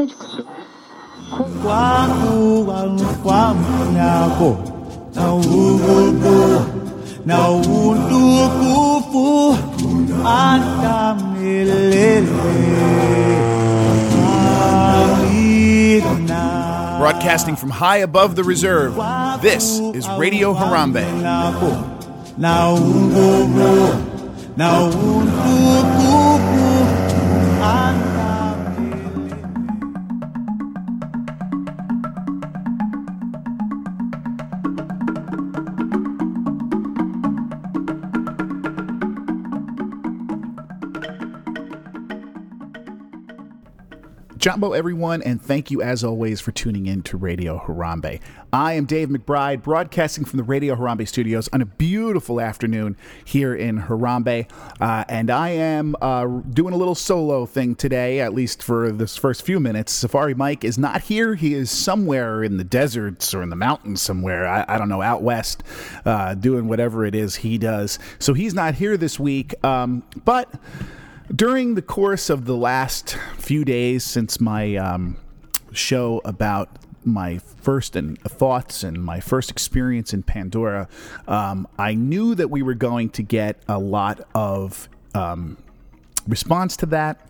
Passage. na utukufu hata Broadcasting from high above the reserve, this is Radio Harambe. Na Jumbo, everyone, and thank you as always for tuning in to Radio Harambe. I am Dave McBride, broadcasting from the Radio Harambe studios on a beautiful afternoon here in Harambe. Uh, and I am uh, doing a little solo thing today, at least for this first few minutes. Safari Mike is not here. He is somewhere in the deserts or in the mountains somewhere, I, I don't know, out west, uh, doing whatever it is he does. So he's not here this week. Um, but during the course of the last few days since my um, show about my first and thoughts and my first experience in Pandora, um, I knew that we were going to get a lot of um, response to that.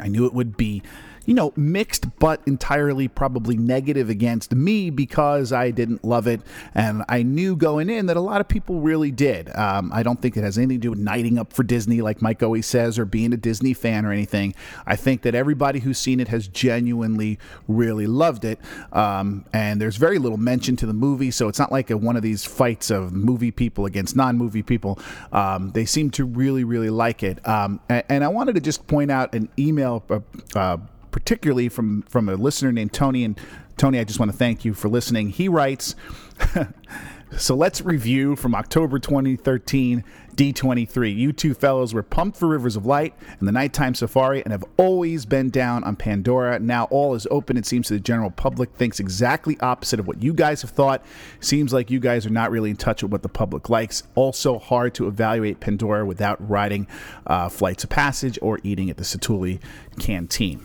I knew it would be, you know, mixed but entirely probably negative against me because I didn't love it. And I knew going in that a lot of people really did. Um, I don't think it has anything to do with knighting up for Disney, like Mike always says, or being a Disney fan or anything. I think that everybody who's seen it has genuinely really loved it. Um, and there's very little mention to the movie, so it's not like a, one of these fights of movie people against non movie people. Um, they seem to really, really like it. Um, and, and I wanted to just point out an email. Uh, uh, particularly from from a listener named Tony. And Tony, I just want to thank you for listening. He writes. So let's review from October 2013, D23. You two fellows were pumped for Rivers of Light and the Nighttime Safari and have always been down on Pandora. Now all is open, it seems, to the general public. Thinks exactly opposite of what you guys have thought. Seems like you guys are not really in touch with what the public likes. Also hard to evaluate Pandora without riding uh, Flights of Passage or eating at the Satu'li Canteen.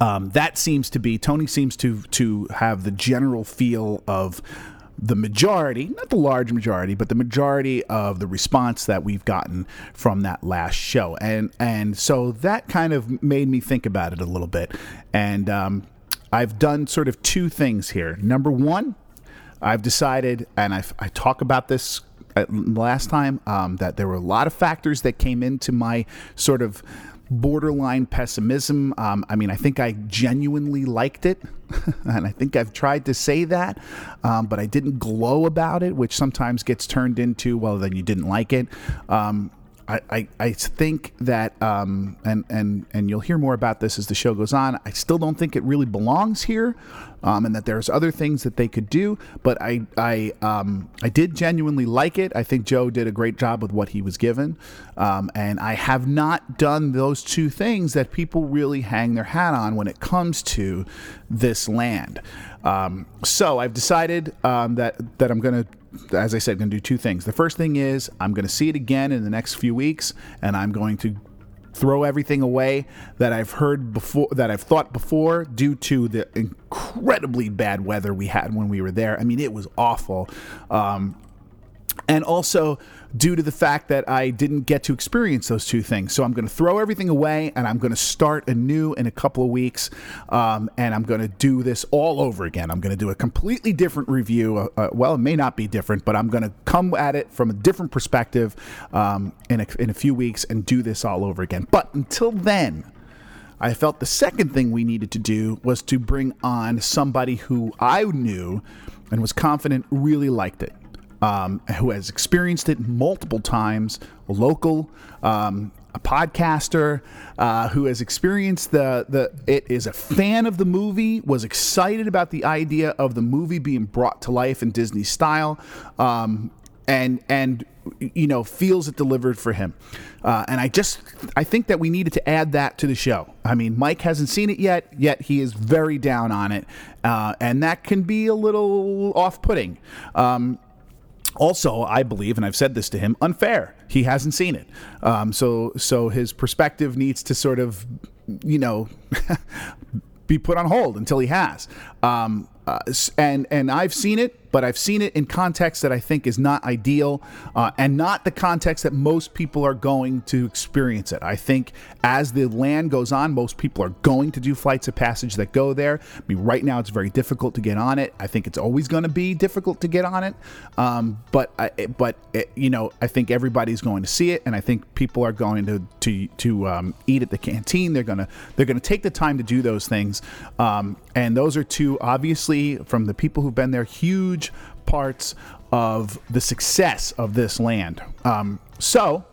Um, that seems to be Tony seems to to have the general feel of the majority, not the large majority, but the majority of the response that we've gotten from that last show, and and so that kind of made me think about it a little bit, and um, I've done sort of two things here. Number one, I've decided, and I've, I talk about this uh, last time, um, that there were a lot of factors that came into my sort of borderline pessimism. Um, I mean, I think I genuinely liked it, and I think I've tried to say that, um, but I didn't glow about it, which sometimes gets turned into, well, then you didn't like it. Um, I, I, I think that um, and and and you'll hear more about this as the show goes on. I still don't think it really belongs here, um, and that there's other things that they could do. But I I um, I did genuinely like it. I think Joe did a great job with what he was given, um, and I have not done those two things that people really hang their hat on when it comes to this land. Um, so I've decided um, that that I'm going to as I said, going to do two things. The first thing is I'm going to see it again in the next few weeks, and I'm going to throw everything away that I've heard before, that I've thought before, due to the incredibly bad weather we had when we were there. I mean, it was awful. Um, and also due to the fact that I didn't get to experience those two things. So I'm going to throw everything away and I'm going to start anew in a couple of weeks. Um, and I'm going to do this all over again. I'm going to do a completely different review. Uh, uh, well, it may not be different, but I'm going to come at it from a different perspective um, in, a, in a few weeks and do this all over again. But until then, I felt the second thing we needed to do was to bring on somebody who I knew and was confident really liked it um, who has experienced it multiple times, local, um, a podcaster uh, who has experienced the the it is a fan of the movie, was excited about the idea of the movie being brought to life in Disney style, um, and and you know feels it delivered for him. Uh, and I just I think that we needed to add that to the show. I mean, Mike hasn't seen it yet, yet he is very down on it, uh, and that can be a little off putting. Um, also, I believe, and I've said this to him, unfair. He hasn't seen it, um, so so his perspective needs to sort of you know, be put on hold until he has. Um, uh, and and I've seen it, but I've seen it in context that I think is not ideal, uh, and not the context that most people are going to experience it. I think as the land goes on, most people are going to do flights of passage that go there. I mean, right now it's very difficult to get on it. I think it's always going to be difficult to get on it, um, but I, but it, you know, I think everybody's going to see it, and I think people are going to to to um, eat at the canteen. They're gonna they're gonna take the time to do those things, um, and those are two obviously from the people who've been there huge parts of the success of this land. Um, so.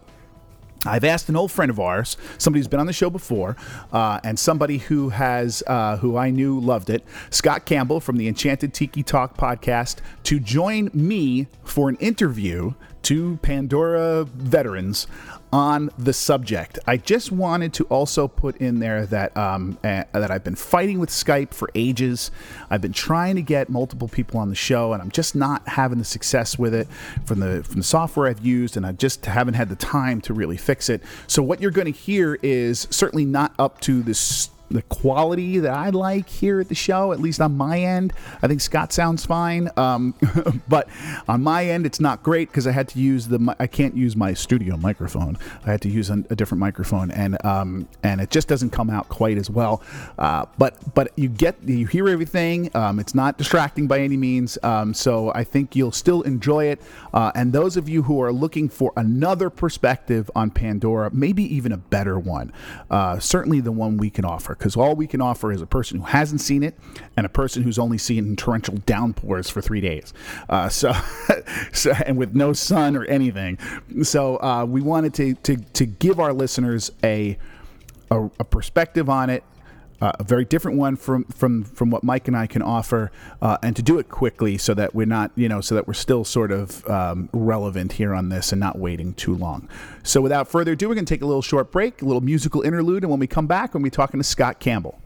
I've asked an old friend of ours, somebody who's been on the show before, uh, and somebody who has, uh, who I knew loved it, Scott Campbell from the Enchanted Tiki Talk podcast, to join me for an interview to Pandora veterans on the subject. I just wanted to also put in there that um, uh, that I've been fighting with Skype for ages. I've been trying to get multiple people on the show, and I'm just not having the success with it from the from the software I've used, and I just haven't had the time to really fix it. So what you're going to hear is certainly not up to this the quality that I like here at the show, at least on my end. I think Scott sounds fine, um, but on my end, it's not great because I had to use the I can't use my studio microphone. I had to use a, a different microphone, and um, and it just doesn't come out quite as well. Uh, but but you get you hear everything. Um, it's not distracting by any means. Um, so I think you'll still enjoy it. Uh, and those of you who are looking for another perspective on Pandora, maybe even a better one, uh, certainly the one we can offer because all we can offer is a person who hasn't seen it and a person who's only seen torrential downpours for three days. Uh, so, so, and with no sun or anything. So uh, we wanted to, to to give our listeners a a, a perspective on it uh, a very different one from from from what Mike and I can offer, uh, and to do it quickly so that we're not you know so that we're still sort of um, relevant here on this and not waiting too long. So without further ado, we're going to take a little short break, a little musical interlude, and when we come back, we'll be talking to Scott Campbell.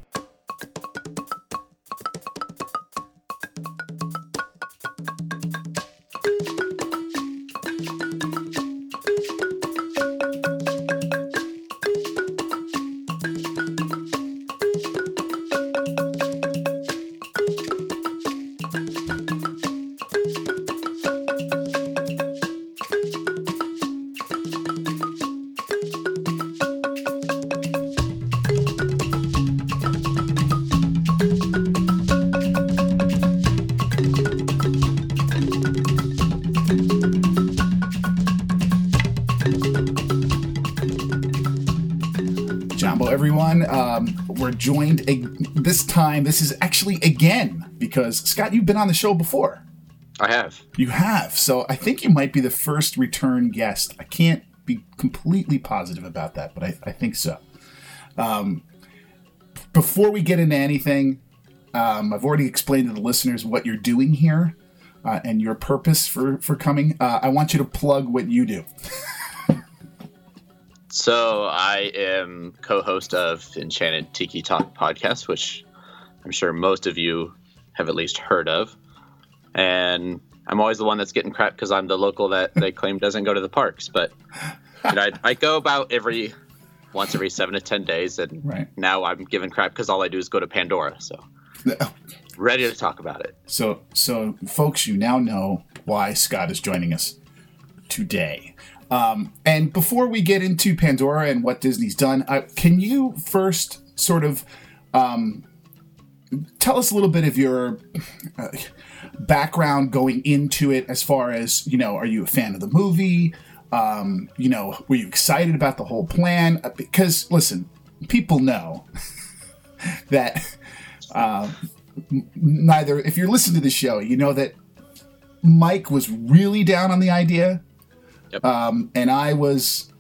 This is actually again because Scott, you've been on the show before. I have. You have. So I think you might be the first return guest. I can't be completely positive about that, but I, I think so. Um, before we get into anything, um, I've already explained to the listeners what you're doing here uh, and your purpose for for coming. Uh, I want you to plug what you do. So I am co-host of Enchanted Tiki Talk podcast, which I'm sure most of you have at least heard of. And I'm always the one that's getting crap because I'm the local that they claim doesn't go to the parks. But you know, I, I, go about every once every seven to ten days, and right. now I'm giving crap because all I do is go to Pandora. So ready to talk about it. So, so folks, you now know why Scott is joining us today. Um, and before we get into Pandora and what Disney's done, uh, can you first sort of um, tell us a little bit of your uh, background going into it as far as, you know, are you a fan of the movie? Um, you know, were you excited about the whole plan? Uh, because, listen, people know that uh, neither, if you're listening to the show, you know that Mike was really down on the idea Yep. Um, and I was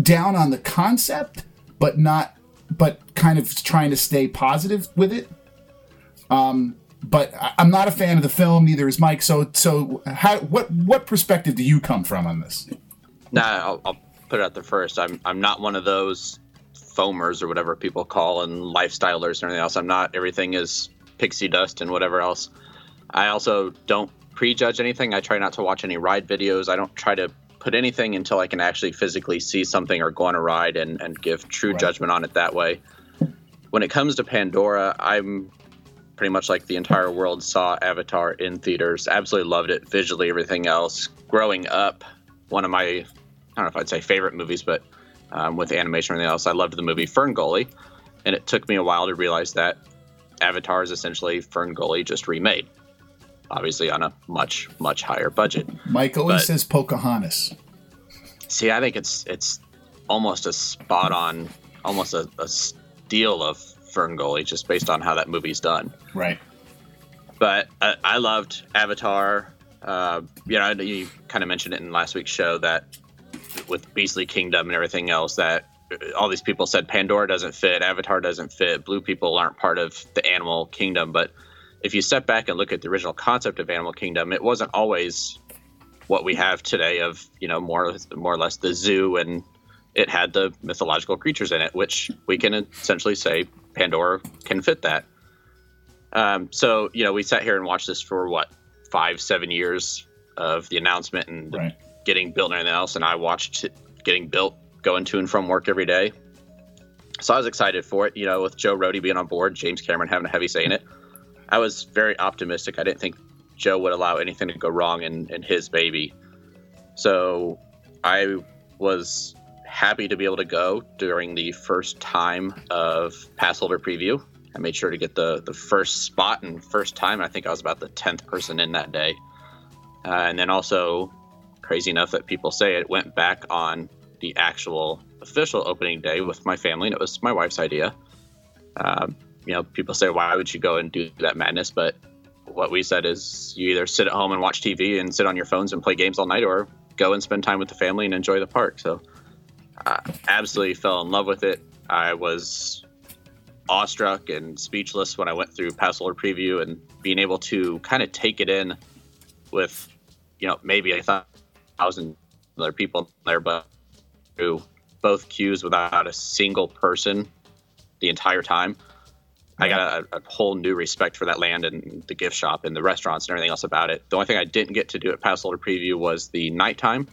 down on the concept, but not, but kind of trying to stay positive with it. Um, but I'm not a fan of the film. Neither is Mike. So, so how, what, what perspective do you come from on this? Nah, I'll, I'll put it out there first. I'm, I'm not one of those foamers or whatever people call and lifestylers or anything else. I'm not. Everything is pixie dust and whatever else. I also don't prejudge anything. I try not to watch any ride videos. I don't try to put anything until I can actually physically see something or go on a ride and, and give true Right. judgment on it that way. When it comes to Pandora, I'm pretty much like the entire world saw Avatar in theaters. Absolutely loved it visually, everything else. Growing up, one of my, I don't know if I'd say favorite movies, but um, with animation or anything else, I loved the movie Fern Gully. And it took me a while to realize that Avatar is essentially Fern Gully just remade. Obviously, on a much, much higher budget. Mike always But- says Pocahontas. See, I think it's it's almost a spot on, almost a, a steal of Fern Gully, just based on how that movie's done. Right. But I, I loved Avatar. Uh, you know, you kind of mentioned it in last week's show that with Beastly Kingdom and everything else, that all these people said Pandora doesn't fit, Avatar doesn't fit, blue people aren't part of the animal kingdom. But if you step back and look at the original concept of Animal Kingdom, it wasn't always what we have today of you know more more or less the zoo and it had the mythological creatures in it, which we can essentially say Pandora can fit that. Um, so you know, we sat here and watched this for what five, seven years of the announcement and Right. getting built and everything else, and I watched it getting built, going to and from work every day. So I was excited for it. You know, with Joe Rohde being on board, James Cameron having a heavy say in it, I was very optimistic. I didn't think Joe would allow anything to go wrong in, in his baby. So I was happy to be able to go during the first time of pass holder preview. I made sure to get the, the first spot and first time. I think I was about the 10th person in that day. Uh, and then also, crazy enough that people say it, went back on the actual official opening day with my family, and it was my wife's idea. Um, you know, people say, why would you go and do that madness? But what we said is you either sit at home and watch TV and sit on your phones and play games all night, or go and spend time with the family and enjoy the park. So, I absolutely fell in love with it. I was awestruck and speechless when I went through Pass Holder Preview and being able to kind of take it in with, you know, maybe a thousand other people there, but through both queues without a single person the entire time. I got a, a whole new respect for that land and the gift shop and the restaurants and everything else about it. The only thing I didn't get to do at Pass Holder Preview was the nighttime.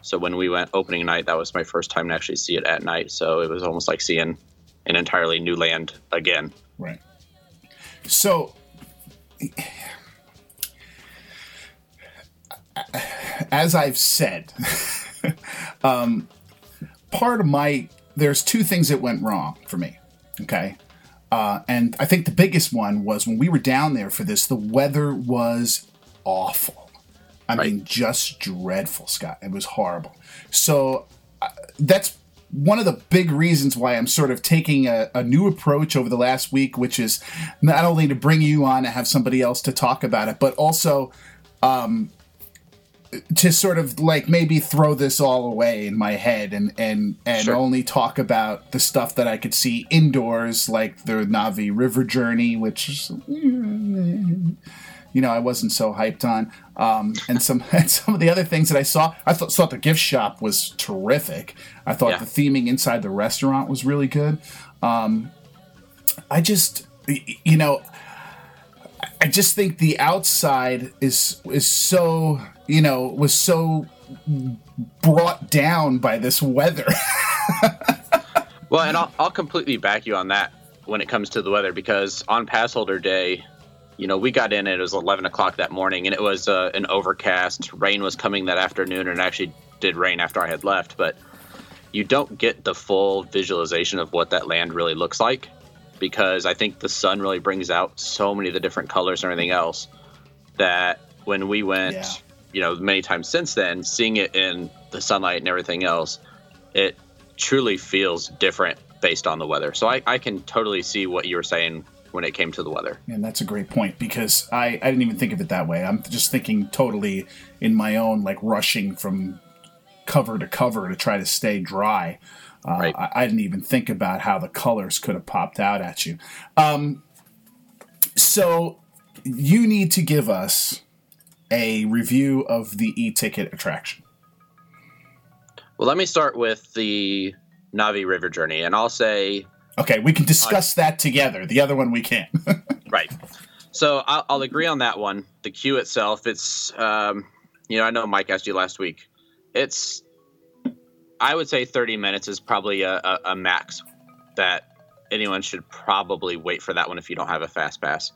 So when we went opening night, that was my first time to actually see it at night. So it was almost like seeing an entirely new land again. Right. So, as I've said, um, part of my there's two things that went wrong for me. Okay. Uh, and I think the biggest one was when we were down there for this, the weather was awful. I Right. mean, just dreadful, Scott. It was horrible. So uh, that's one of the big reasons why I'm sort of taking a, a new approach over the last week, which is not only to bring you on and have somebody else to talk about it, but also um, to sort of like maybe throw this all away in my head and and and Sure. only talk about the stuff that I could see indoors, like the Na'vi River Journey, which you know I wasn't so hyped on, um, and some and some of the other things that I saw. I thought thought the gift shop was terrific. I thought Yeah. the theming inside the restaurant was really good. Um, I just you know I just think the outside is is so you know was so brought down by this weather. Well, and I'll, I'll completely back you on that when it comes to the weather because on pass holder day, you know, we got in it was 11 o'clock that morning and it was uh, an overcast. Rain was coming that afternoon and it actually did rain after I had left, but you don't get the full visualization of what that land really looks like because I think the sun really brings out so many of the different colors and everything else that when we went, Yeah. You know, many times since then, seeing it in the sunlight and everything else, it truly feels different based on the weather. So I, I can totally see what you were saying when it came to the weather. and that's a great point because I, I didn't even think of it that way. I'm just thinking totally in my own like rushing from cover to cover to try to stay dry. Uh, Right. I, I didn't even think about how the colors could have popped out at you. Um, so you need to give us a review of the e-ticket attraction. Well, let me start with the Na'vi River Journey, and I'll say Okay, we can discuss that together. The other one we can't. Right. So I'll, I'll agree on that one. The queue itself, it's, um, you know, I know Mike asked you last week, it's I would say 30 minutes is probably a, a, a, max that anyone should probably wait for that one if you don't have a fast pass.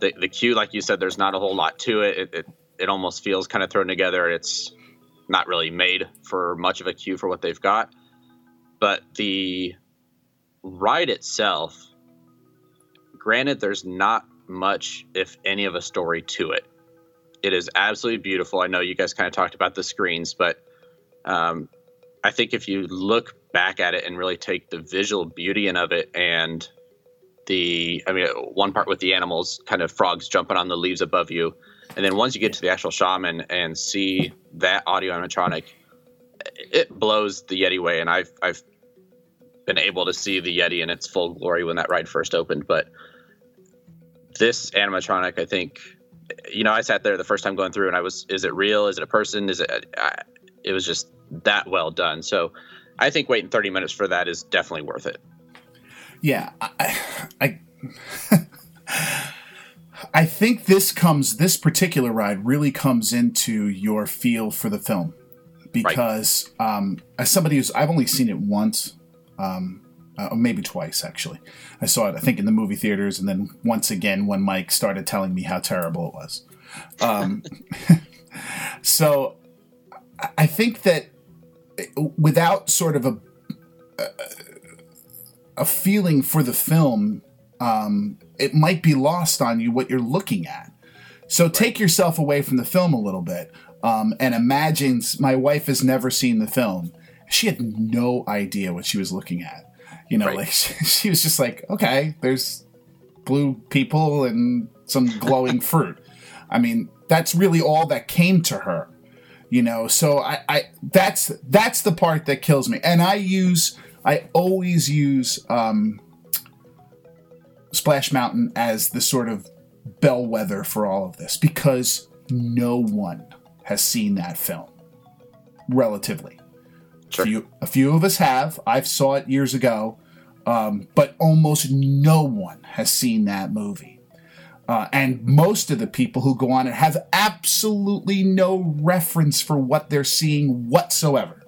The the queue, like you said, there's not a whole lot to it. It it, it almost feels kind of thrown together. It's not really made for much of a queue for what they've got. But the ride itself, granted, there's not much, if any, of a story to it. It is absolutely beautiful. I know you guys kind of talked about the screens, but um, I think if you look back at it and really take the visual beauty in of it and the, I mean, one part with the animals, kind of frogs jumping on the leaves above you, and then once you get to the actual shaman and see that audio animatronic, it blows the Yeti way. And I've I've been able to see the Yeti in its full glory when that ride first opened, but this animatronic, I think, you know, I sat there the first time going through, and I was, is it real? Is it a person? Is it? I, it was just that well done. So, I think waiting thirty minutes for that is definitely worth it. Yeah, I, I, I think this comes, this particular ride really comes into your feel for the film because right. um, as somebody who's, I've only seen it once. Um, uh, maybe twice actually. I saw it, I think, in the movie theaters, and then once again when Mike started telling me how terrible it was. Um, so I think that without sort of a a feeling for the film, um, it might be lost on you what you're looking at. So take yourself away from the film a little bit um, and imagine my wife has never seen the film. She had no idea what she was looking at. You know, right. like she, she was just like, okay, there's blue people and some glowing fruit. I mean, that's really all that came to her. You know, so I, I that's that's the part that kills me. And I use I always use um, Splash Mountain as the sort of bellwether for all of this because no one has seen that film relatively Sure. A few, a few of us have. I've saw it years ago, um, but almost no one has seen that movie. Uh, and most of the people who go on it have absolutely no reference for what they're seeing whatsoever.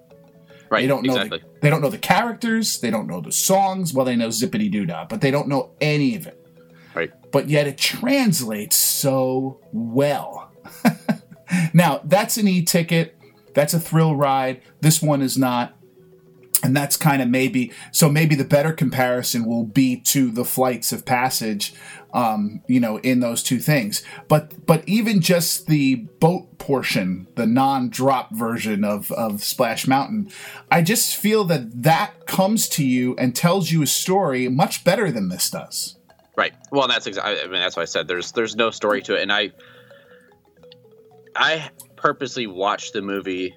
Right. They don't know. Exactly. The, they don't know the characters. They don't know the songs. Well, they know Zippity Doo Dah, but they don't know any of it. Right. But yet it translates so well. now that's an e-ticket. That's a thrill ride. This one is not. And that's kind of maybe so. Maybe the better comparison will be to the flights of passage, um, you know, in those two things. But but even just the boat portion, the non-drop version of of Splash Mountain, I just feel that that comes to you and tells you a story much better than this does. Right. Well, that's exactly. I mean, that's why I said there's there's no story to it, and I I purposely watched the movie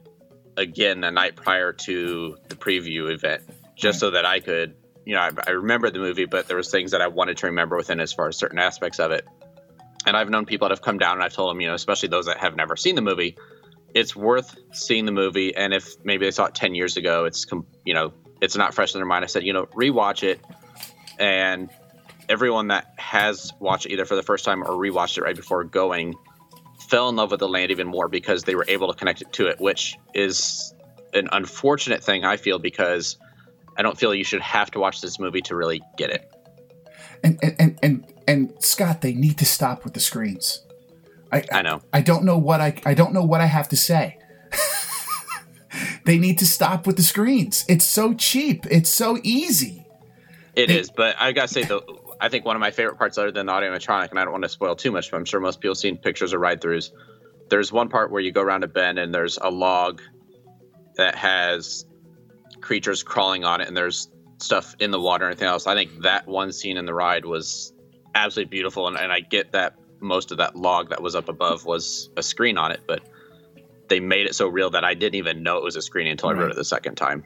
again the night prior to the preview event, just so that I could, you know, I, I remember the movie, but there was things that I wanted to remember within as far as certain aspects of it. And I've known people that have come down and I've told them, you know, especially those that have never seen the movie, it's worth seeing the movie. And if maybe they saw it 10 years ago, it's, you know, it's not fresh in their mind. I said, you know, rewatch it. And everyone that has watched it either for the first time or rewatched it right before going fell in love with the land even more because they were able to connect it to it, which is an unfortunate thing I feel because I don't feel you should have to watch this movie to really get it. And and and and Scott, they need to stop with the screens. I, I know. I, I don't know what I I don't know what I have to say. they need to stop with the screens. It's so cheap. It's so easy. It they, is, but I gotta say the I think one of my favorite parts, other than the animatronic, and I don't want to spoil too much, but I'm sure most people have seen pictures or ride throughs. There's one part where you go around a bend and there's a log that has creatures crawling on it, and there's stuff in the water and everything else. I think that one scene in the ride was absolutely beautiful, and, and I get that most of that log that was up above was a screen on it, but they made it so real that I didn't even know it was a screen until right. I wrote it the second time.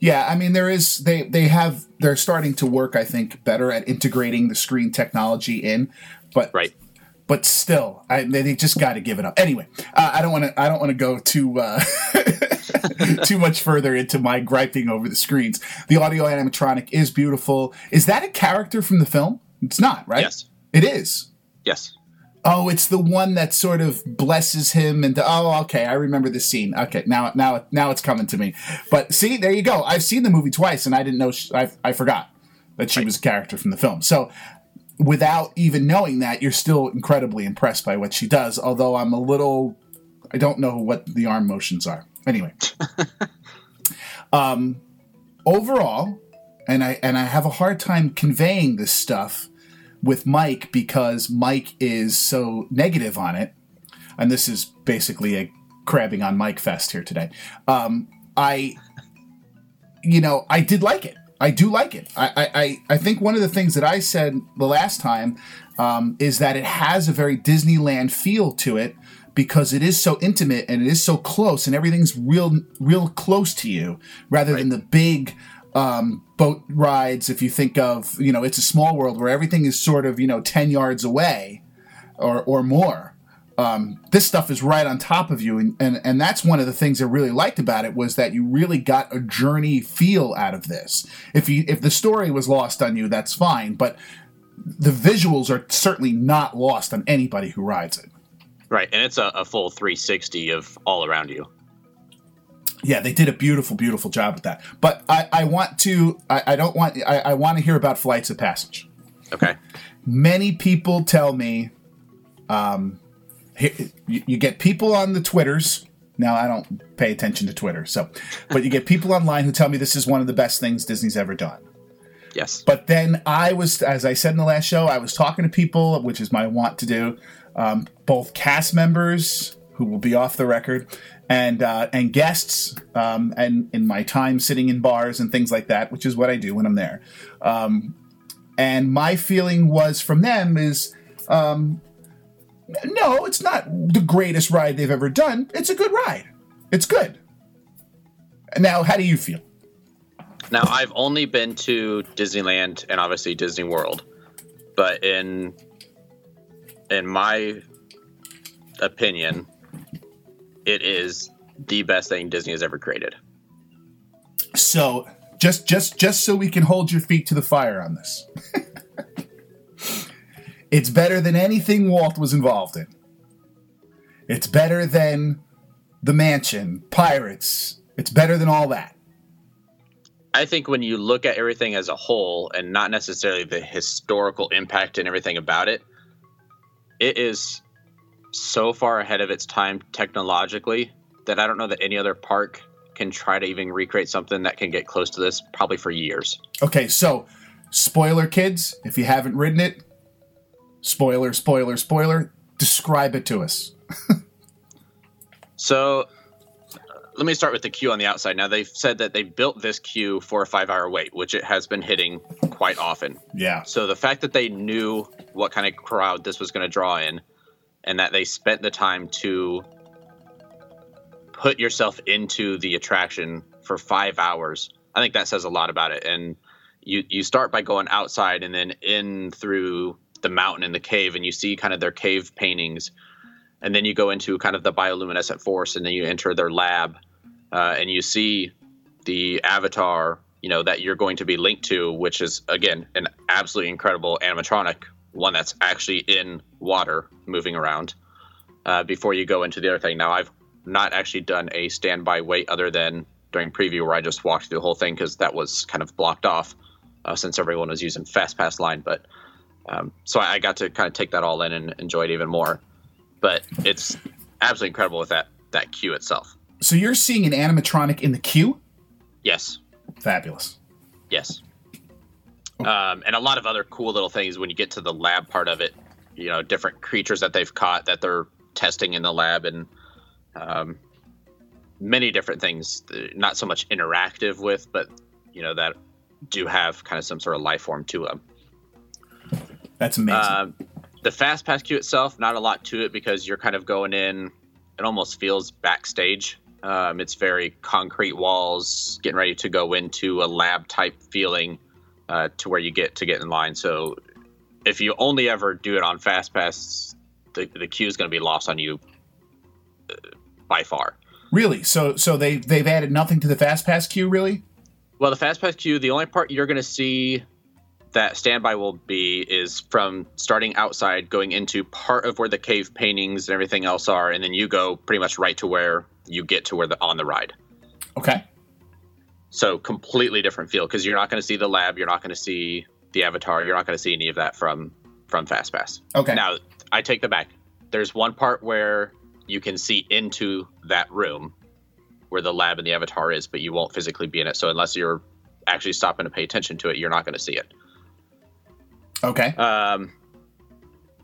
Yeah, I mean there is they they have they're starting to work I think better at integrating the screen technology in, but right. But still, I, they just got to give it up. Anyway, uh, I don't want to. I don't want to go too uh, too much further into my griping over the screens. The audio animatronic is beautiful. Is that a character from the film? It's not, right? Yes, it is. Yes. Oh, it's the one that sort of blesses him and oh, okay, I remember the scene. Okay, now now now it's coming to me. But see, there you go. I've seen the movie twice, and I didn't know. She, I I forgot that she was a character from the film. So, without even knowing that, you're still incredibly impressed by what she does. Although I'm a little, I don't know what the arm motions are. Anyway, um, overall, and I and I have a hard time conveying this stuff with Mike because Mike is so negative on it, and this is basically a crabbing on Mike fest here today. Um, I, you know, I did like it. I do like it. I, I, I think one of the things that I said the last time um, is that it has a very Disneyland feel to it because it is so intimate and it is so close and everything's real real close to you rather than the big um, boat rides. If you think of you know it's a small world where everything is sort of you know 10 yards away or or more. Um, this stuff is right on top of you. And, and and that's one of the things i really liked about it was that you really got a journey feel out of this. If you if the story was lost on you that's fine but the visuals are certainly not lost on anybody who rides it Right, and it's a, a full 360 of all around you. yeah, they did a beautiful, beautiful job with that. But I, I want to, I, I don't want, I, I want to hear about Flights of Passage. Okay. Many people tell me, um, you, you get people on the Twitters. Now I don't pay attention to Twitter, so, but you get people online who tell me this is one of the best things Disney's ever done. Yes. But then I was, as I said in the last show, I was talking to people, which is my want to do, um, both cast members who will be off the record and uh, and guests, um, and in my time sitting in bars and things like that, which is what I do when I'm there. Um, and my feeling was from them is, um, no, it's not the greatest ride they've ever done. It's a good ride. It's good. Now, how do you feel? Now, I've only been to Disneyland and obviously Disney World, but in in my opinion, it is the best thing Disney has ever created. So just just just so we can hold your feet to the fire on this. it's better than anything Walt was involved in. It's better than The Mansion, Pirates. It's better than all that. I think when you look at everything as a whole and not necessarily the historical impact and everything about it, it is so far ahead of its time technologically that I don't know that any other park can try to even recreate something that can get close to this probably for years. Okay, so spoiler kids, if you haven't ridden it, spoiler, spoiler, spoiler, describe it to us. So uh, let me start with the queue on the outside. Now they've said that they built this queue for a five hour wait, which it has been hitting quite often. Yeah. So the fact that they knew what kind of crowd this was going to draw in and that they spent the time to put yourself into the attraction for five hours, I think that says a lot about it. And you, you start by going outside and then in through the mountain and the cave, and you see kind of their cave paintings. And then you go into kind of the bioluminescent force, and then you enter their lab, uh, and you see the avatar, you know, that you're going to be linked to, which is again an absolutely incredible animatronic, one that's actually in water, moving around. Uh, before you go into the other thing, now I've not actually done a standby wait other than during preview where I just walked through the whole thing because that was kind of blocked off uh, since everyone was using fast pass line. But um, so I, I got to kind of take that all in and enjoy it even more. But it's absolutely incredible with that that queue itself. So you're seeing an animatronic in the queue? Yes, Fabulous. yes, um, and a lot of other cool little things when you get to the lab part of it. You know, different creatures that they've caught that they're testing in the lab, and um, many different things. uh, Not so much interactive with, but you know that do have kind of some sort of life form to them. That's amazing. Um, the fast pass queue itself, not a lot to it because you're kind of going in. It almost feels backstage. Um, it's very concrete walls, getting ready to go into a lab type feeling uh, to where you get to get in line. So if you only ever do it on fast pass, the, the queue is going to be lost on you uh, by far. really? So so they they've added nothing to the fast pass queue, really? Well, the fast pass queue, the only part you're going to see that standby will be is from starting outside, going into part of where the cave paintings and everything else are, and then you go pretty much right to where you get to where the on the ride. Okay. So completely different feel because you're not going to see the lab, you're not going to see the avatar, you're not going to see any of that from from FastPass. Okay. Now I take the back. There's one part where you can see into that room where the lab and the avatar is, but you won't physically be in it. So unless you're actually stopping to pay attention to it, you're not going to see it. Okay. Um,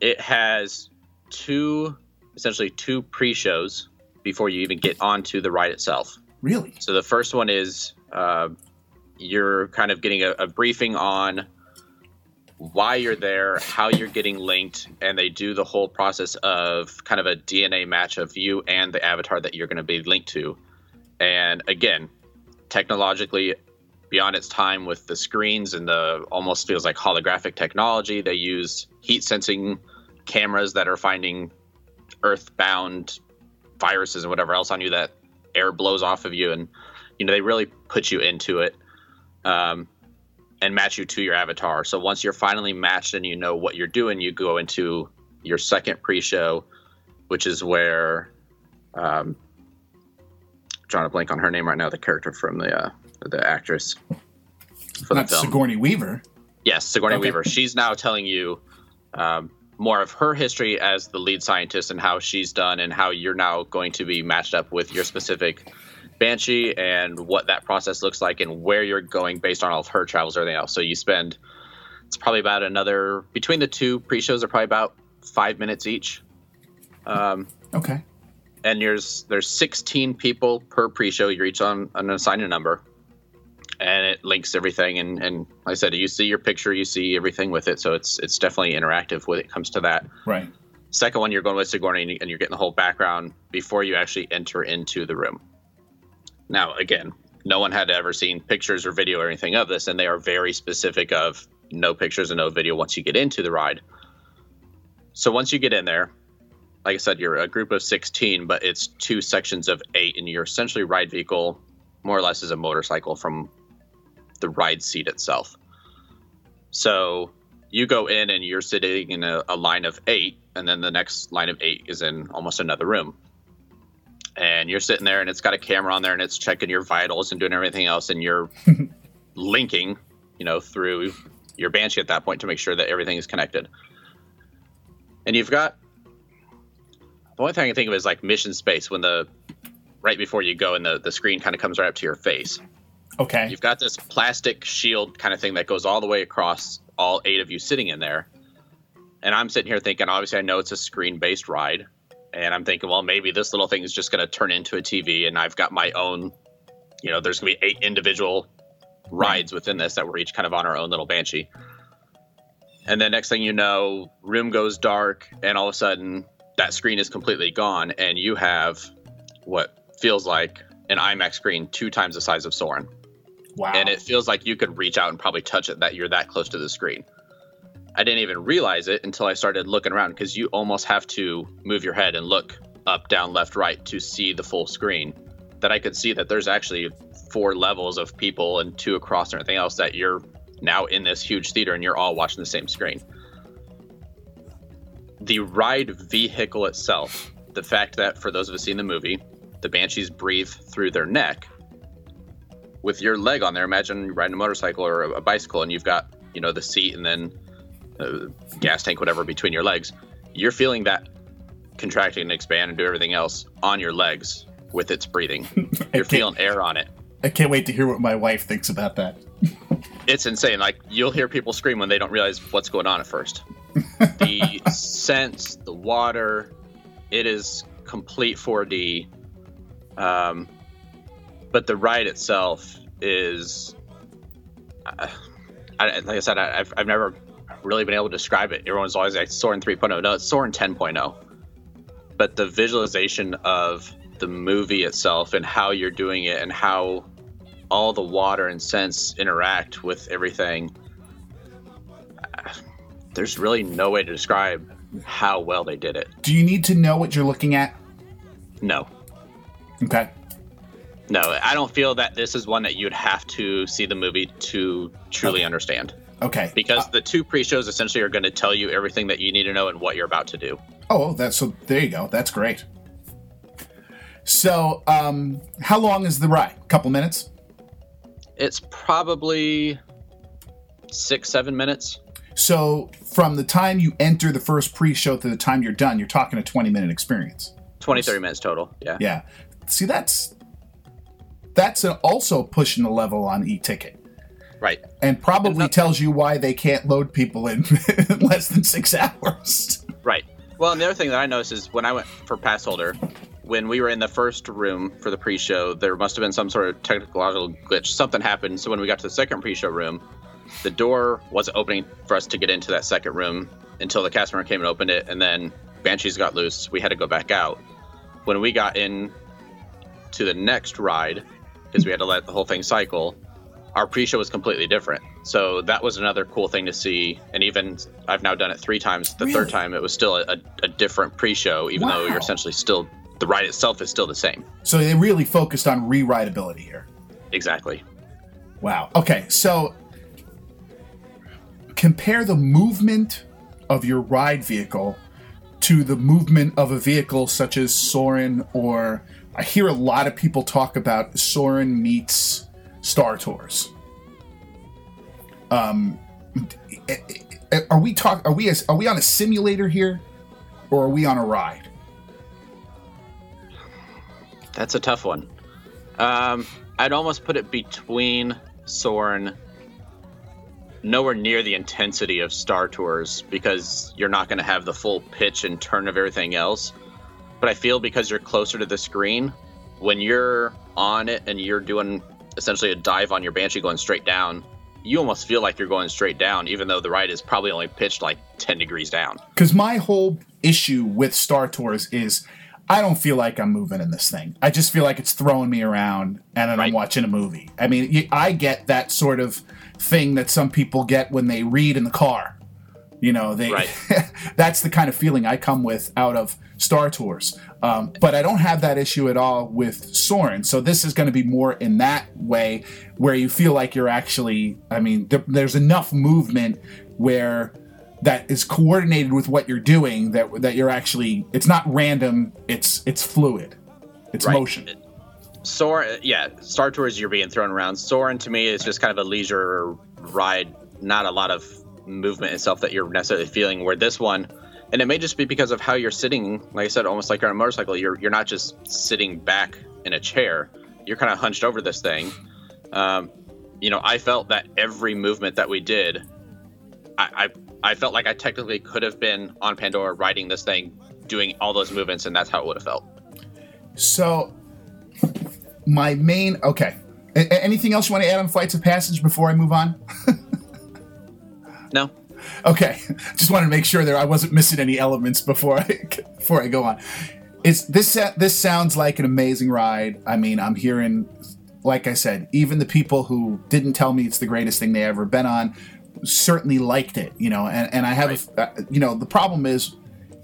it has two, essentially two pre-shows before you even get onto the ride itself. Really? So the first one is uh, you're kind of getting a, a briefing on why you're there, how you're getting linked, and they do the whole process of kind of a DNA match of you and the avatar that you're going to be linked to. And again, technologically beyond its time with the screens and the almost feels like holographic technology. They use heat sensing cameras that are finding earthbound viruses and whatever else on you that air blows off of you and you know they really put you into it um, and match you to your avatar so once you're finally matched and you know what you're doing you go into your second pre-show which is where um, trying to blank on her name right now the character from the uh, the actress for Not the film Sigourney Weaver. Yes, Sigourney Okay. Weaver. She's now telling you um, more of her history as the lead scientist and how she's done, and how you're now going to be matched up with your specific banshee and what that process looks like, and where you're going based on all of her travels or everything else. So you spend it's probably about another between the two pre-shows are probably about five minutes each. Um, Okay. and there's there's 16 people per pre-show. You're each on an assigned number, and it links everything. And and like I said, you see your picture, you see everything with it. So it's it's definitely interactive when it comes to that. Right. Second one, you're going with Sigourney, and you're getting the whole background before you actually enter into the room. Now, again, no one had ever seen pictures or video or anything of this, and they are very specific of no pictures and no video once you get into the ride. So once you get in there, like I said, you're a group of 16, but it's two sections of eight, and your essentially ride vehicle more or less is a motorcycle from the ride seat itself. So you go in and you're sitting in a, a line of eight, and then the next line of eight is in almost another room. And you're sitting there, and it's got a camera on there, and it's checking your vitals and doing everything else, and you're linking, you know, through your banshee at that point to make sure that everything is connected. And you've got the only thing I can think of is like mission space when the right before you go and the, the screen kind of comes right up to your face. Okay. You've got this plastic shield kind of thing that goes all the way across all eight of you sitting in there. And I'm sitting here thinking, obviously, I know it's a screen based ride. And I'm thinking, well, maybe this little thing is just going to turn into a TV. And I've got my own, you know, there's going to be eight individual rides within this that we're each kind of on our own little banshee. And then next thing you know, room goes dark. And all of a sudden, that screen is completely gone. And you have what feels like an IMAX screen two times the size of Soarin' wow. and it feels like you could reach out and probably touch it that you're that close to the screen. I didn't even realize it until I started looking around because you almost have to move your head and look up, down, left, right to see the full screen. That I could see that there's actually four levels of people and two across and everything else that you're now in this huge theater and you're all watching the same screen. The ride vehicle itself, the fact that for those of us seeing the movie, the banshees breathe through their neck with your leg on there. Imagine riding a motorcycle or a bicycle, and you've got you know the seat and then a gas tank, whatever, between your legs. You're feeling that contracting and expand and do everything else on your legs with its breathing. You're feeling air on it. I can't wait to hear what my wife thinks about that. It's insane. Like you'll hear people scream when they don't realize what's going on at first. The sense, the water, it is complete 4D. Um, but the ride itself is, uh, I, like I said, I, I've, I've never really been able to describe it. Everyone's always like Soarin' 3.0. No, it's Soarin' 10.0. But the visualization of the movie itself and how you're doing it and how all the water and sense interact with everything. There's really no way to describe how well they did it. Do you need to know what you're looking at? No, Okay. no, I don't feel that this is one that you'd have to see the movie to truly understand. Okay. because Uh, the two pre-shows essentially are going to tell you everything that you need to know and what you're about to do. oh, that's so. There you go. That's great. So, um, how long is the ride? A couple minutes. It's probably six, seven minutes. So, from the time you enter the first pre-show to the time you're done, you're talking a 20-minute experience. 20, 30 minutes total. Yeah. Yeah. See, that's that's also pushing the level on e-ticket. Right. and probably tells you why they can't load people in less than six hours. Right. Well, and the other thing that I noticed is when I went for pass holder, when we were in the first room for the pre-show, there must have been some sort of technological glitch. Something happened. So when we got to the second pre-show room, the door wasn't opening for us to get into that second room until the cast member came and opened it, and then Banshees got loose. We had to go back out. When we got in to the next ride, because we had to let the whole thing cycle, our pre-show was completely different. So that was another cool thing to see. And even I've now done it three times. The Really? third time, it was still a, a different pre-show, even though you're essentially still the ride itself is still the same. So they really focused on rerideability here. Exactly. Wow. Okay, so compare the movement of your ride vehicle to the movement of a vehicle such as Soarin' or I hear a lot of people talk about Soarin' meets Star Tours. Um are we talk are we as are we on a simulator here or are we on a ride? That's a tough one. Um, I'd almost put it between Soarin', nowhere near the intensity of Star Tours because you're not going to have the full pitch and turn of everything else. But I feel because you're closer to the screen, when you're on it and you're doing essentially a dive on your Banshee going straight down, you almost feel like you're going straight down, even though the ride is probably only pitched like 10 degrees down. Because my whole issue with Star Tours is I don't feel like I'm moving in this thing. I just feel like it's throwing me around and then I'm watching a movie. I mean, I get that sort of thing that some people get when they read in the car. You know, they Right. that's the kind of feeling I come with out of Star Tours. Um, but I don't have that issue at all with Soarin'. So this is going to be more in that way where you feel like you're actually, I mean, there, there's enough movement where that is coordinated with what you're doing that that you're actually it's not random it's it's fluid it's Right. motion Soarin', yeah, Star Tours, you're being thrown around. Soarin' to me is just kind of a leisure ride, not a lot of movement itself that you're necessarily feeling. Where this one, and it may just be because of how you're sitting, like I said, almost like you're on a motorcycle. You're you're not just sitting back in a chair. You're kind of hunched over this thing. Um, you know, I felt that every movement that we did, I, I I felt like I technically could have been on Pandora riding this thing, doing all those movements, and that's how it would have felt. so my main okay a- anything else you want to add on flights of passage before i move on No, okay. Just wanted to make sure that i wasn't missing any elements before i before i go on. It's this this sounds like an amazing ride. I mean i'm hearing like i said even the people who didn't tell me it's the greatest thing they ever been on certainly liked it you know and, and i have a, uh, you know the problem is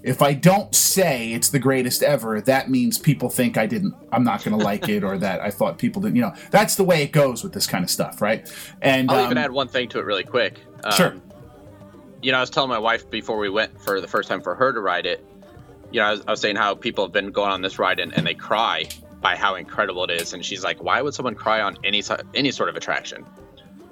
if i don't say it's the greatest ever that means people think i didn't i'm not going to like it or that i thought people didn't you know that's the way it goes with this kind of stuff right? And I'll even um, add one thing to it really quick. Um, Sure. You know, I was telling my wife before we went for the first time for her to ride it. You know, I was, I was saying how people have been going on this ride and, and they cry by how incredible it is, and she's like, "Why would someone cry on any any sort of attraction?"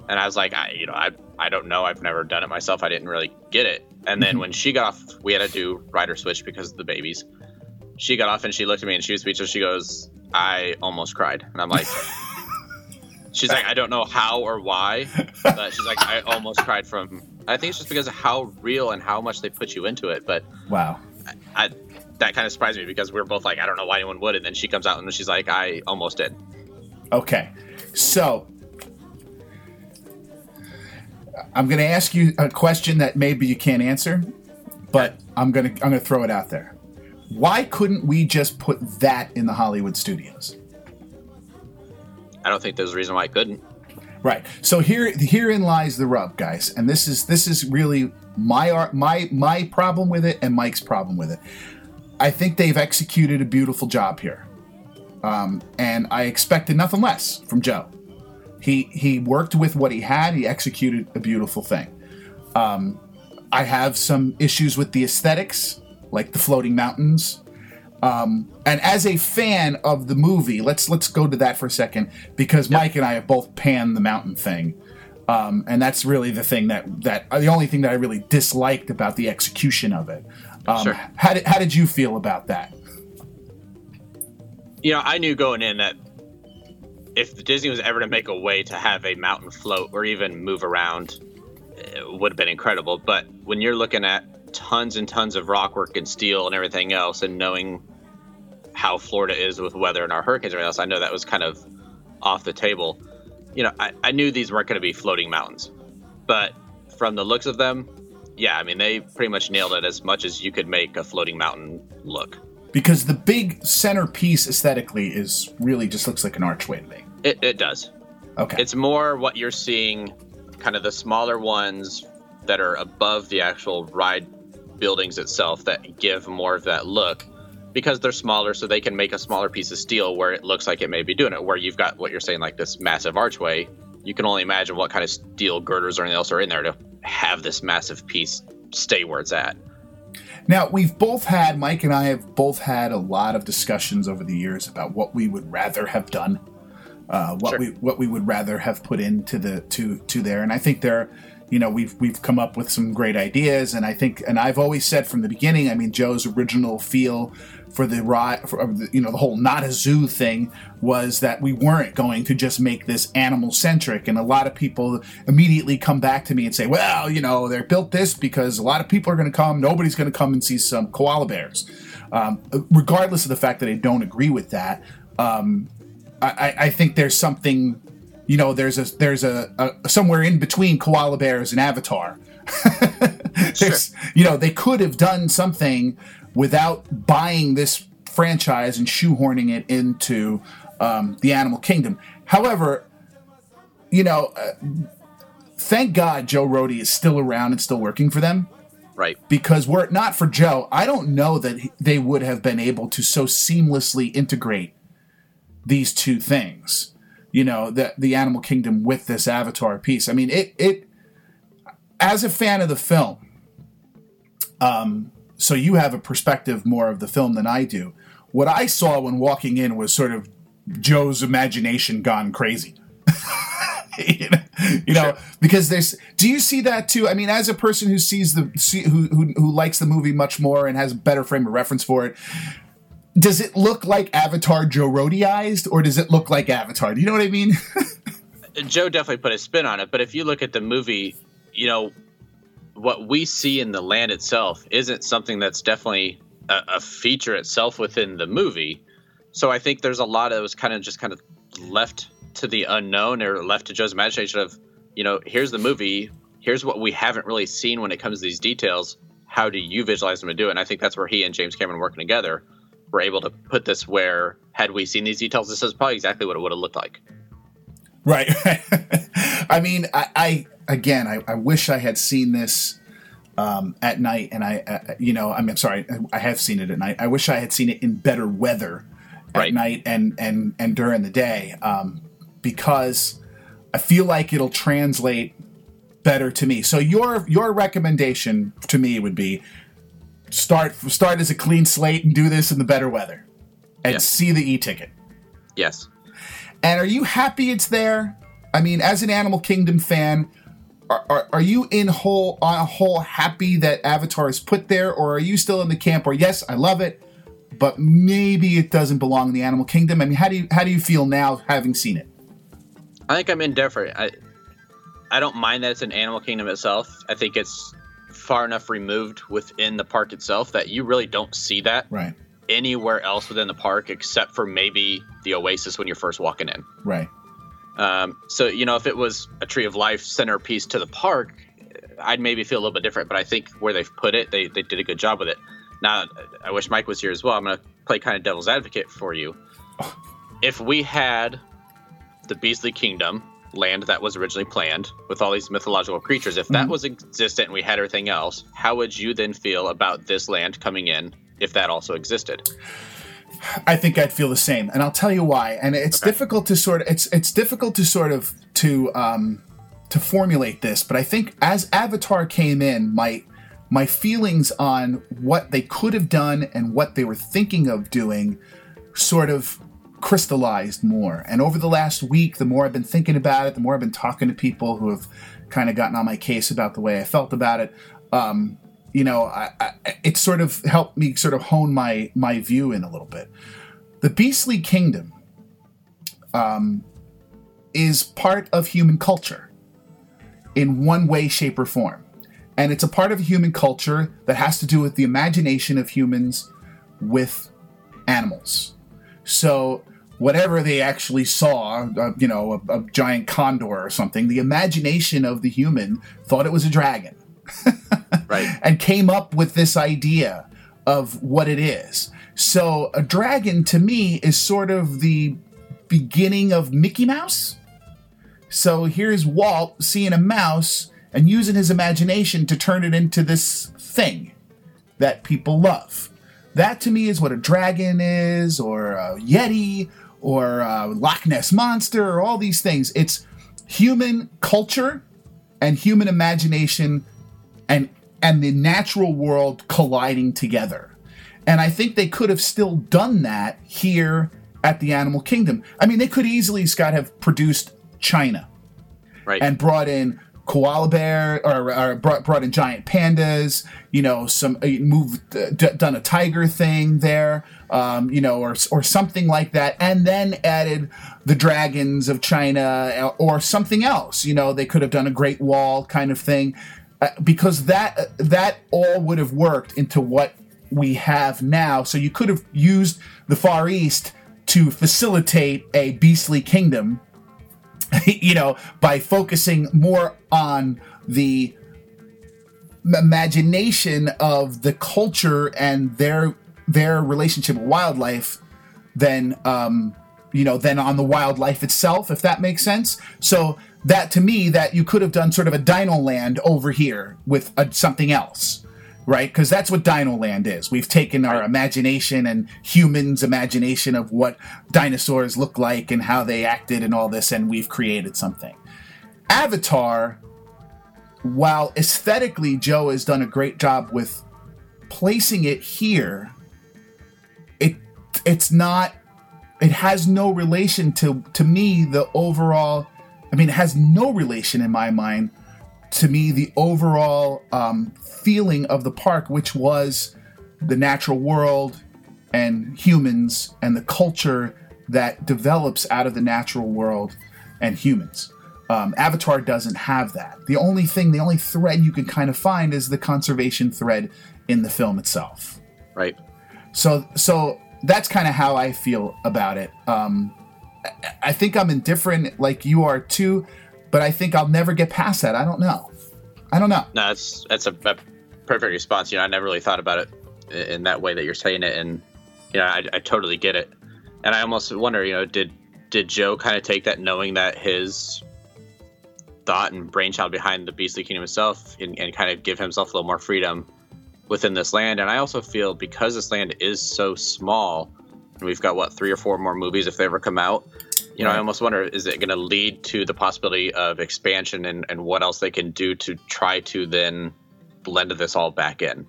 And I was like, "I, you know, I, I don't know. I've never done it myself. I didn't really get it." And then Mhm. when she got off, we had to do rider switch because of the babies. She got off and she looked at me and she was speechless. She goes, "I almost cried," and I'm like. She's like, I don't know how or why, but she's like, I almost cried from. I think it's just because of how real and how much they put you into it. But wow I, that kind of surprised me because we were both like, I don't know why anyone would. And then she comes out and she's like, I almost did. Okay, so I'm going to ask you a question that maybe you can't answer, but I'm going to I'm going to throw it out there. Why couldn't we just put that in the Hollywood studios? I don't think there's a reason why I couldn't. Right. So here herein lies the rub, guys, and this is this is really my my my problem with it and Mike's problem with it. I think they've executed a beautiful job here, um, and I expected nothing less from Joe. He he worked with what he had. He executed a beautiful thing. Um, I have some issues with the aesthetics, like the floating mountains. Um, and as a fan of the movie, let's let's go to that for a second because Mike and I have both panned the mountain thing, um, and that's really the thing that that the only thing that I really disliked about the execution of it. Um, Sure. How did how did you feel about that? You know, I knew going in that if Disney was ever to make a way to have a mountain float or even move around, it would have been incredible. But when you're looking at tons and tons of rockwork and steel and everything else, and knowing how Florida is with weather and our hurricanes and everything else, I know that was kind of off the table. You know, I, I knew these weren't going to be floating mountains, but from the looks of them, yeah, I mean, they pretty much nailed it as much as you could make a floating mountain look. Because the big centerpiece aesthetically is really just looks like an archway to me. It, it does. Okay. It's more what you're seeing, kind of the smaller ones that are above the actual ride buildings itself that give more of that look because they're smaller, so they can make a smaller piece of steel where it looks like it may be doing it. Where you've got what you're saying, like this massive archway, you can only imagine what kind of steel girders or anything else are in there to have this massive piece stay where it's at. Now, we've both had, Mike and I have both had a lot of discussions over the years about what we would rather have done, uh, what Sure. we what we would rather have put into the to to there, and I think there, you know, we've we've come up with some great ideas, and I think, and I've always said from the beginning, I mean, Joe's original feel for the ride, for you know, the whole not a zoo thing was that we weren't going to just make this animal centric, and a lot of people immediately come back to me and say, well, you know, they built this because a lot of people are going to come, nobody's going to come and see some koala bears. Um, regardless of the fact that I don't agree with that, um, I, I- think there's something, you know, there's a there's a, a somewhere in between koala bears and Avatar. There's- You know, they could have done something without buying this franchise and shoehorning it into um, the Animal Kingdom. However, you know, uh, thank God Joe Rohde is still around and still working for them Right. because were it not for Joe, I don't know that they would have been able to so seamlessly integrate these two things. You know, the the Animal Kingdom with this Avatar piece. I mean, it it as a fan of the film, um, so you have a perspective more of the film than I do. What I saw when walking in was sort of Joe's imagination gone crazy. you know, you know because there's do you see that too i mean as a person who sees the see, who, who who likes the movie much more and has a better frame of reference for it does it look like avatar joe Rohdeized, or does it look like avatar do you know what i mean Joe definitely put a spin on it, but if you look at the movie, you know, what we see in the land itself isn't something that's definitely a, a feature itself within the movie. So I think there's a lot that was kind of just kind of left to the unknown or left to Joe's imagination of, you know, here's the movie, here's what we haven't really seen when it comes to these details. How do you visualize them to do it? And I think that's where he and James Cameron working together were able to put this where had we seen these details, this is probably exactly what it would have looked like. right i mean i, I again I, I wish i had seen this um, at night and i uh, you know i mean i'm sorry i have seen it at night i wish i had seen it in better weather at Right. night and and and during the day um, because i feel like it'll translate better to me so your your recommendation to me would be start start as a clean slate and do this in the better weather and Yeah. see the e-ticket Yes. And are you happy it's there? I mean, as an Animal Kingdom fan, are, are, are you in whole on a whole happy that Avatar is put there, or are you still in the camp where yes, I love it, but maybe it doesn't belong in the Animal Kingdom? I mean, how do you how do you feel now having seen it? I think I'm indifferent. I I don't mind that it's an Animal Kingdom itself. I think it's far enough removed within the park itself that you really don't see that Right, anywhere else within the park except for maybe the Oasis when you're first walking in. right, Um, so you know, if it was a Tree of Life centerpiece to the park, I'd maybe feel a little bit different. But I think where they've put it, they they did a good job with it. Now, I wish Mike was here as well. I'm gonna play kind of devil's advocate for you. If we had the Beastly Kingdom land that was originally planned with all these mythological creatures, if that was existent and we had everything else, how would you then feel about this land coming in if that also existed? I think I'd feel the same, and I'll tell you why. And it's difficult to sort of it's it's difficult to sort of to um to formulate this, but I think as Avatar came in, my my feelings on what they could have done and what they were thinking of doing sort of crystallized more. And over the last week, the more I've been thinking about it, the more I've been talking to people who have kind of gotten on my case about the way I felt about it. Um, you know, I, I, it sort of helped me sort of hone my my view in a little bit. The Beastly Kingdom um, is part of human culture in one way, shape, or form. And it's a part of human culture that has to do with the imagination of humans with animals. So, whatever they actually saw, uh, you know, a, a giant condor or something, the imagination of the human thought it was a dragon. Right. and came up with this idea of what it is. So a dragon to me is sort of the beginning of Mickey Mouse. So here's Walt seeing a mouse and using his imagination to turn it into this thing that people love. That to me is what a dragon is, or a Yeti, or a Loch Ness Monster, or all these things. It's human culture and human imagination and and the natural world colliding together. And I think they could have still done that here at the Animal Kingdom. I mean, they could easily, Scott, have produced China Right. and brought in koala bear or, or brought, brought in giant pandas you know some uh, moved uh, d- done a tiger thing there um, you know or, or something like that and then added the dragons of china uh, or something else you know they could have done a great wall kind of thing because that uh, that all would have worked into what we have now so you could have used the far east to facilitate a beastly kingdom you know, by focusing more on the imagination of the culture and their their relationship with wildlife than um, you know than on the wildlife itself, if that makes sense. So that to me, that you could have done sort of a Dino Land over here with a, something else. Right, because that's what Dino Land is. We've taken our imagination and humans' imagination of what dinosaurs look like and how they acted and all this, and we've created something. Avatar, while aesthetically Joe has done a great job with placing it here, it it's not it has no relation to to me the overall I mean it has no relation in my mind to me the overall um, feeling of the park, which was the natural world and humans and the culture that develops out of the natural world and humans. Um, Avatar doesn't have that. The only thing, the only thread you can kind of find is the conservation thread in the film itself. right. So, so that's kind of how I feel about it. Um, I- think I'm indifferent, like you are too, but I think I'll never get past that. I don't know. I don't know. No, that's that's a, a perfect response. You know, I never really thought about it in that way that you're saying it, and you know, I, I totally get it. And I almost wonder, you know, did did Joe kind of take that, knowing that his thought and brainchild behind the Beastly Kingdom itself, and, and kind of give himself a little more freedom within this land? And I also feel because this land is so small, and we've got what three or four more movies if they ever come out. You know, I almost wonder is it going to lead to the possibility of expansion and, and what else they can do to try to then blend this all back in?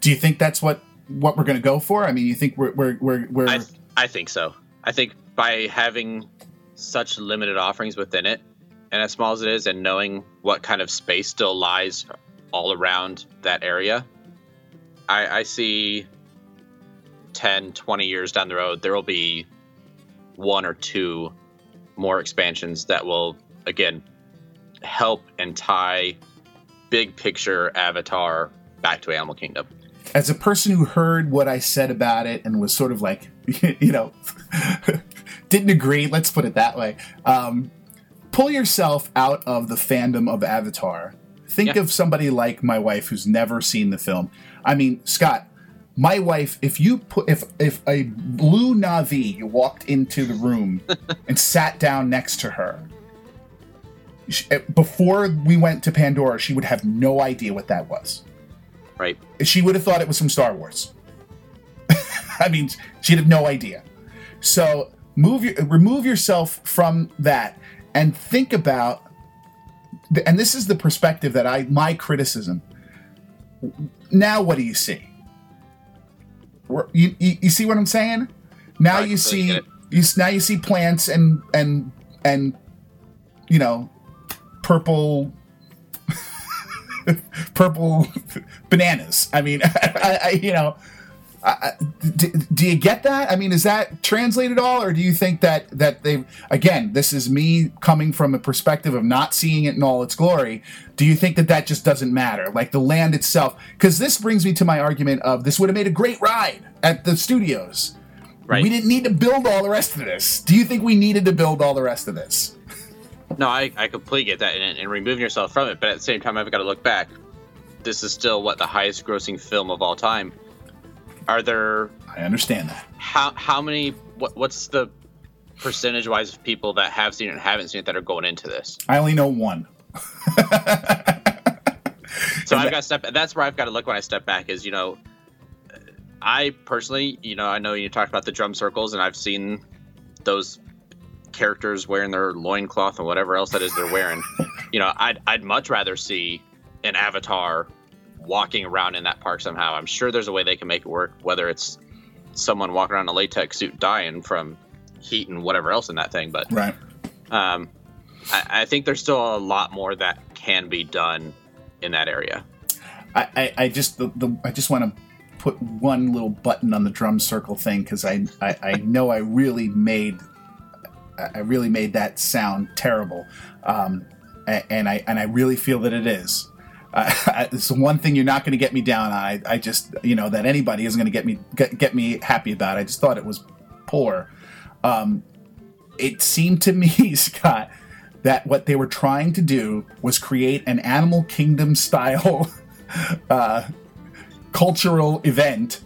Do you think that's what what we're going to go for? I mean, you think we're we're we're, we're I, I think so. I think by having such limited offerings within it, and as small as it is, and knowing what kind of space still lies all around that area, I, I see 10, 20 years down the road, there will be one or two more expansions that will, again, help and tie big picture Avatar back to Animal Kingdom. as a person who heard what I said about it and was sort of like, you know, didn't agree, let's put it that way. Um, pull yourself out of the fandom of Avatar. Think Yeah. of somebody like my wife who's never seen the film. I mean, Scott, my wife, if you put if if a blue Na'vi walked into the room and sat down next to her, she, eh, before we went to Pandora, she would have no idea what that was Right. she would have thought it was from Star Wars. I mean, she'd have no idea. So move your, remove yourself from that and think about and this is the perspective that I my criticism. Now, what do you see? You, you, you see what I'm saying? Now I you see you now you see plants and and and you know purple purple bananas. I mean, I, I you know. I, I- d- do you get that? I mean, is that translated all, or do you think that that they again? This is me coming from a perspective of not seeing it in all its glory. Do you think that that just doesn't matter, like the land itself? Because this brings me to my argument of this would have made a great ride at the studios. Right. We didn't need to build all the rest of this. Do you think we needed to build all the rest of this? No, I, I completely get that, and, and removing yourself from it. But at the same time, I've got to look back. This is still what the highest grossing film of all time. Are there I understand that. how how many? What what's the percentage wise of people that have seen it and haven't seen it that are going into this? I only know one. So I've that- got to step. That's where I've got to look when I step back. Is you know, I personally, you know, I know you talked about the drum circles, and I've seen those characters wearing their loincloth and whatever else that is they're wearing. you know, I'd I'd much rather see an avatar walking around in that park somehow. I'm sure there's a way they can make it work. Whether it's someone walking around in a latex suit dying from heat and whatever else in that thing, but Right. um, I, I think there's still a lot more that can be done in that area. I, I, I just the, the I just want to put one little button on the drum circle thing because I, I I know I really made I really made that sound terrible, um, and I and I really feel that it is. Uh, it's the one thing you're not going to get me down on. I, I just you know that anybody isn't going to get me get, get me happy about. I just thought it was poor. Um, it seemed to me, Scott, that what they were trying to do was create an Animal Kingdom style uh, cultural event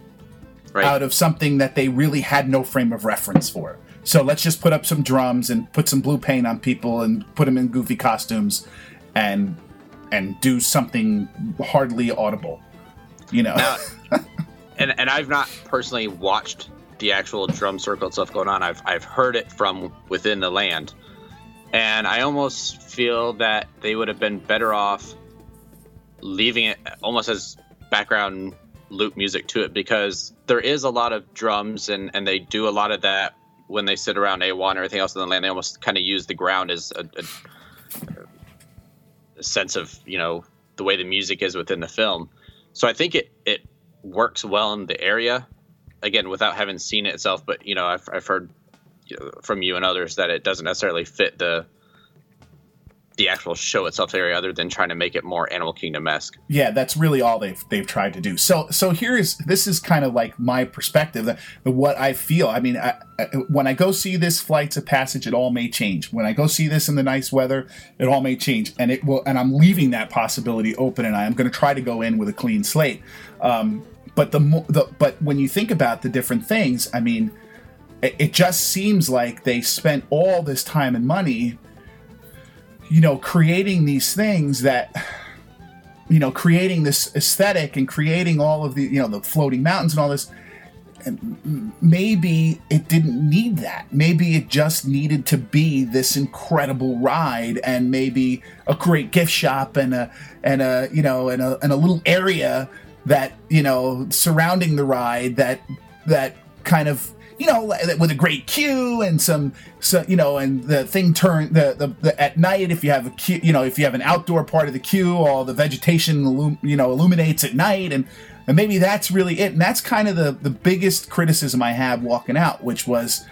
Right. out of something that they really had no frame of reference for. So let's just put up some drums and put some blue paint on people and put them in goofy costumes and and do something hardly audible. You know. Now, and and I've not personally watched the actual drum circle stuff going on. I've I've heard it from within the land, and I almost feel that they would have been better off leaving it almost as background loop music to it because there is a lot of drums and and they do a lot of that when they sit around A1 and everything else in the land. They almost kind of use the ground as a, a sense of you know the way the music is within the film. So I think it it works well in the area. Again, without having seen it itself, but you know, I've I've heard from you and others that it doesn't necessarily fit the the actual show itself area, other than trying to make it more Animal Kingdom esque. yeah that's really all they've they've tried to do. So so here is this is kind of like my perspective the what i feel. I mean I, I, when i go see this flights of passage it all may change. When i go see this in the nice weather it all may change. And it will and i'm leaving that possibility open and i am going to try to go in with a clean slate. Um, but the, the but when you think about the different things i mean it just seems like they spent all this time and money you know creating these things that you know creating this aesthetic and creating all of the you know the floating mountains and all this and maybe it didn't need that. Maybe it just needed to be this incredible ride and maybe a great gift shop and a and a you know and a, and a little area that you know surrounding the ride that that kind of you know with a great queue and some so you know and the thing turn the, the the at night if you have a queue you know if you have an outdoor part of the queue all the vegetation illum, you know illuminates at night. And and maybe that's really it. And that's kind of the the biggest criticism i have walking out which was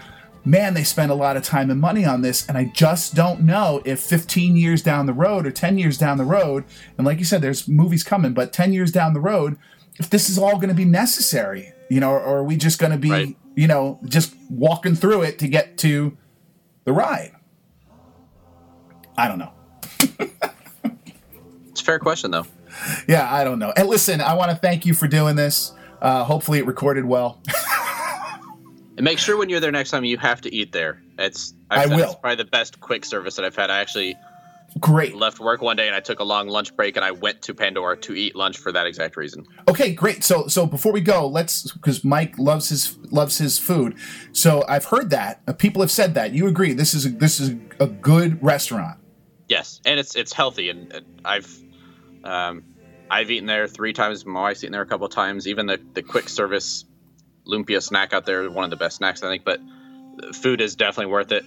man they spent a lot of time and money on this. And i just don't know if 15 years down the road or 10 years down the road and like you said there's movies coming but 10 years down the road if this is all going to be necessary you know or, or are we just going to be Right. you know just walking through it to get to the ride i don't know It's a fair question though. yeah i don't know and listen i want to thank you for doing this uh, hopefully it recorded well And make sure when you're there next time, you have to eat there. It's I I've said will. It's probably the best quick service that I've had. I actually great left work one day and I took a long lunch break and I went to Pandora to eat lunch for that exact reason. Okay, great. So so before we go, let's because Mike loves his loves his food. So I've heard that uh, people have said that. You agree? This is a, this is a good restaurant. Yes, and it's it's healthy, and, I've um, I've eaten there three times. My wife's eaten there a couple of times. Even the the quick service lumpia snack out there, one of the best snacks I think. But food is definitely worth it.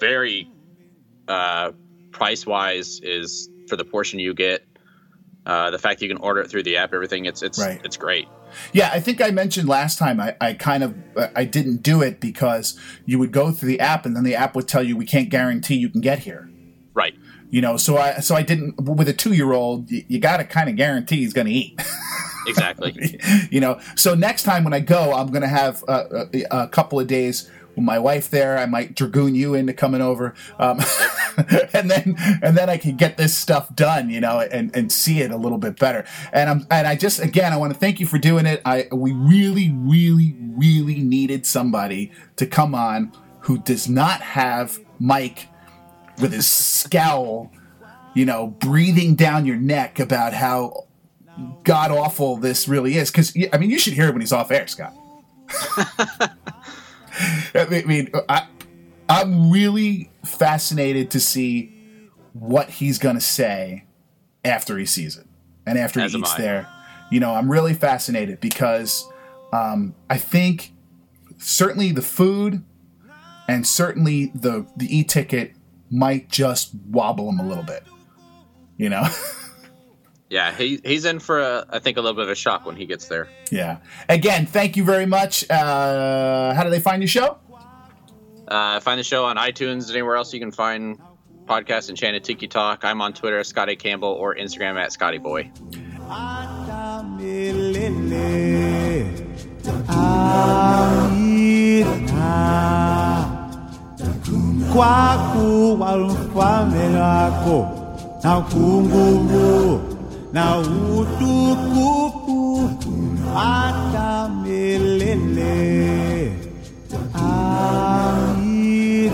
Very uh, price wise is for the portion you get. Uh, the fact that you can order it through the app, everything it's it's Right. it's great. Yeah, I think I mentioned last time I, I kind of I didn't do it because you would go through the app and then the app would tell you we can't guarantee you can get here. Right. You know, so I so I didn't with a two year old you, you got to kind of guarantee he's going to eat. Exactly. you know, so next time when I go, I'm going to have a, a, a couple of days my wife there. I might dragoon you into coming over, um, and then and then I can get this stuff done, you know, and, and see it a little bit better. And I'm and I just again I want to thank you for doing it. I we really really really needed somebody to come on who does not have Mike with his scowl, you know, breathing down your neck about how god awful this really is. Because I mean, you should hear it when he's off air, Scott. I mean, I, I'm really fascinated to see what he's going to say after he sees it and after As he eats I. there. You know, I'm really fascinated because um, I think certainly the food and certainly the the e-ticket might just wobble him a little bit. You know. Yeah, he, he's in for a, I think a little bit of a shock when he gets there. Yeah. Again, thank you very much. Uh, how do they find your show? Uh, find the show on iTunes and anywhere else you can find podcasts Enchanted Tiki Talk. I'm on Twitter, Scotty Campbell, or Instagram at Scotty Boy. Kwaku walumfamelako na kunguru na utukufu ata melele Amina.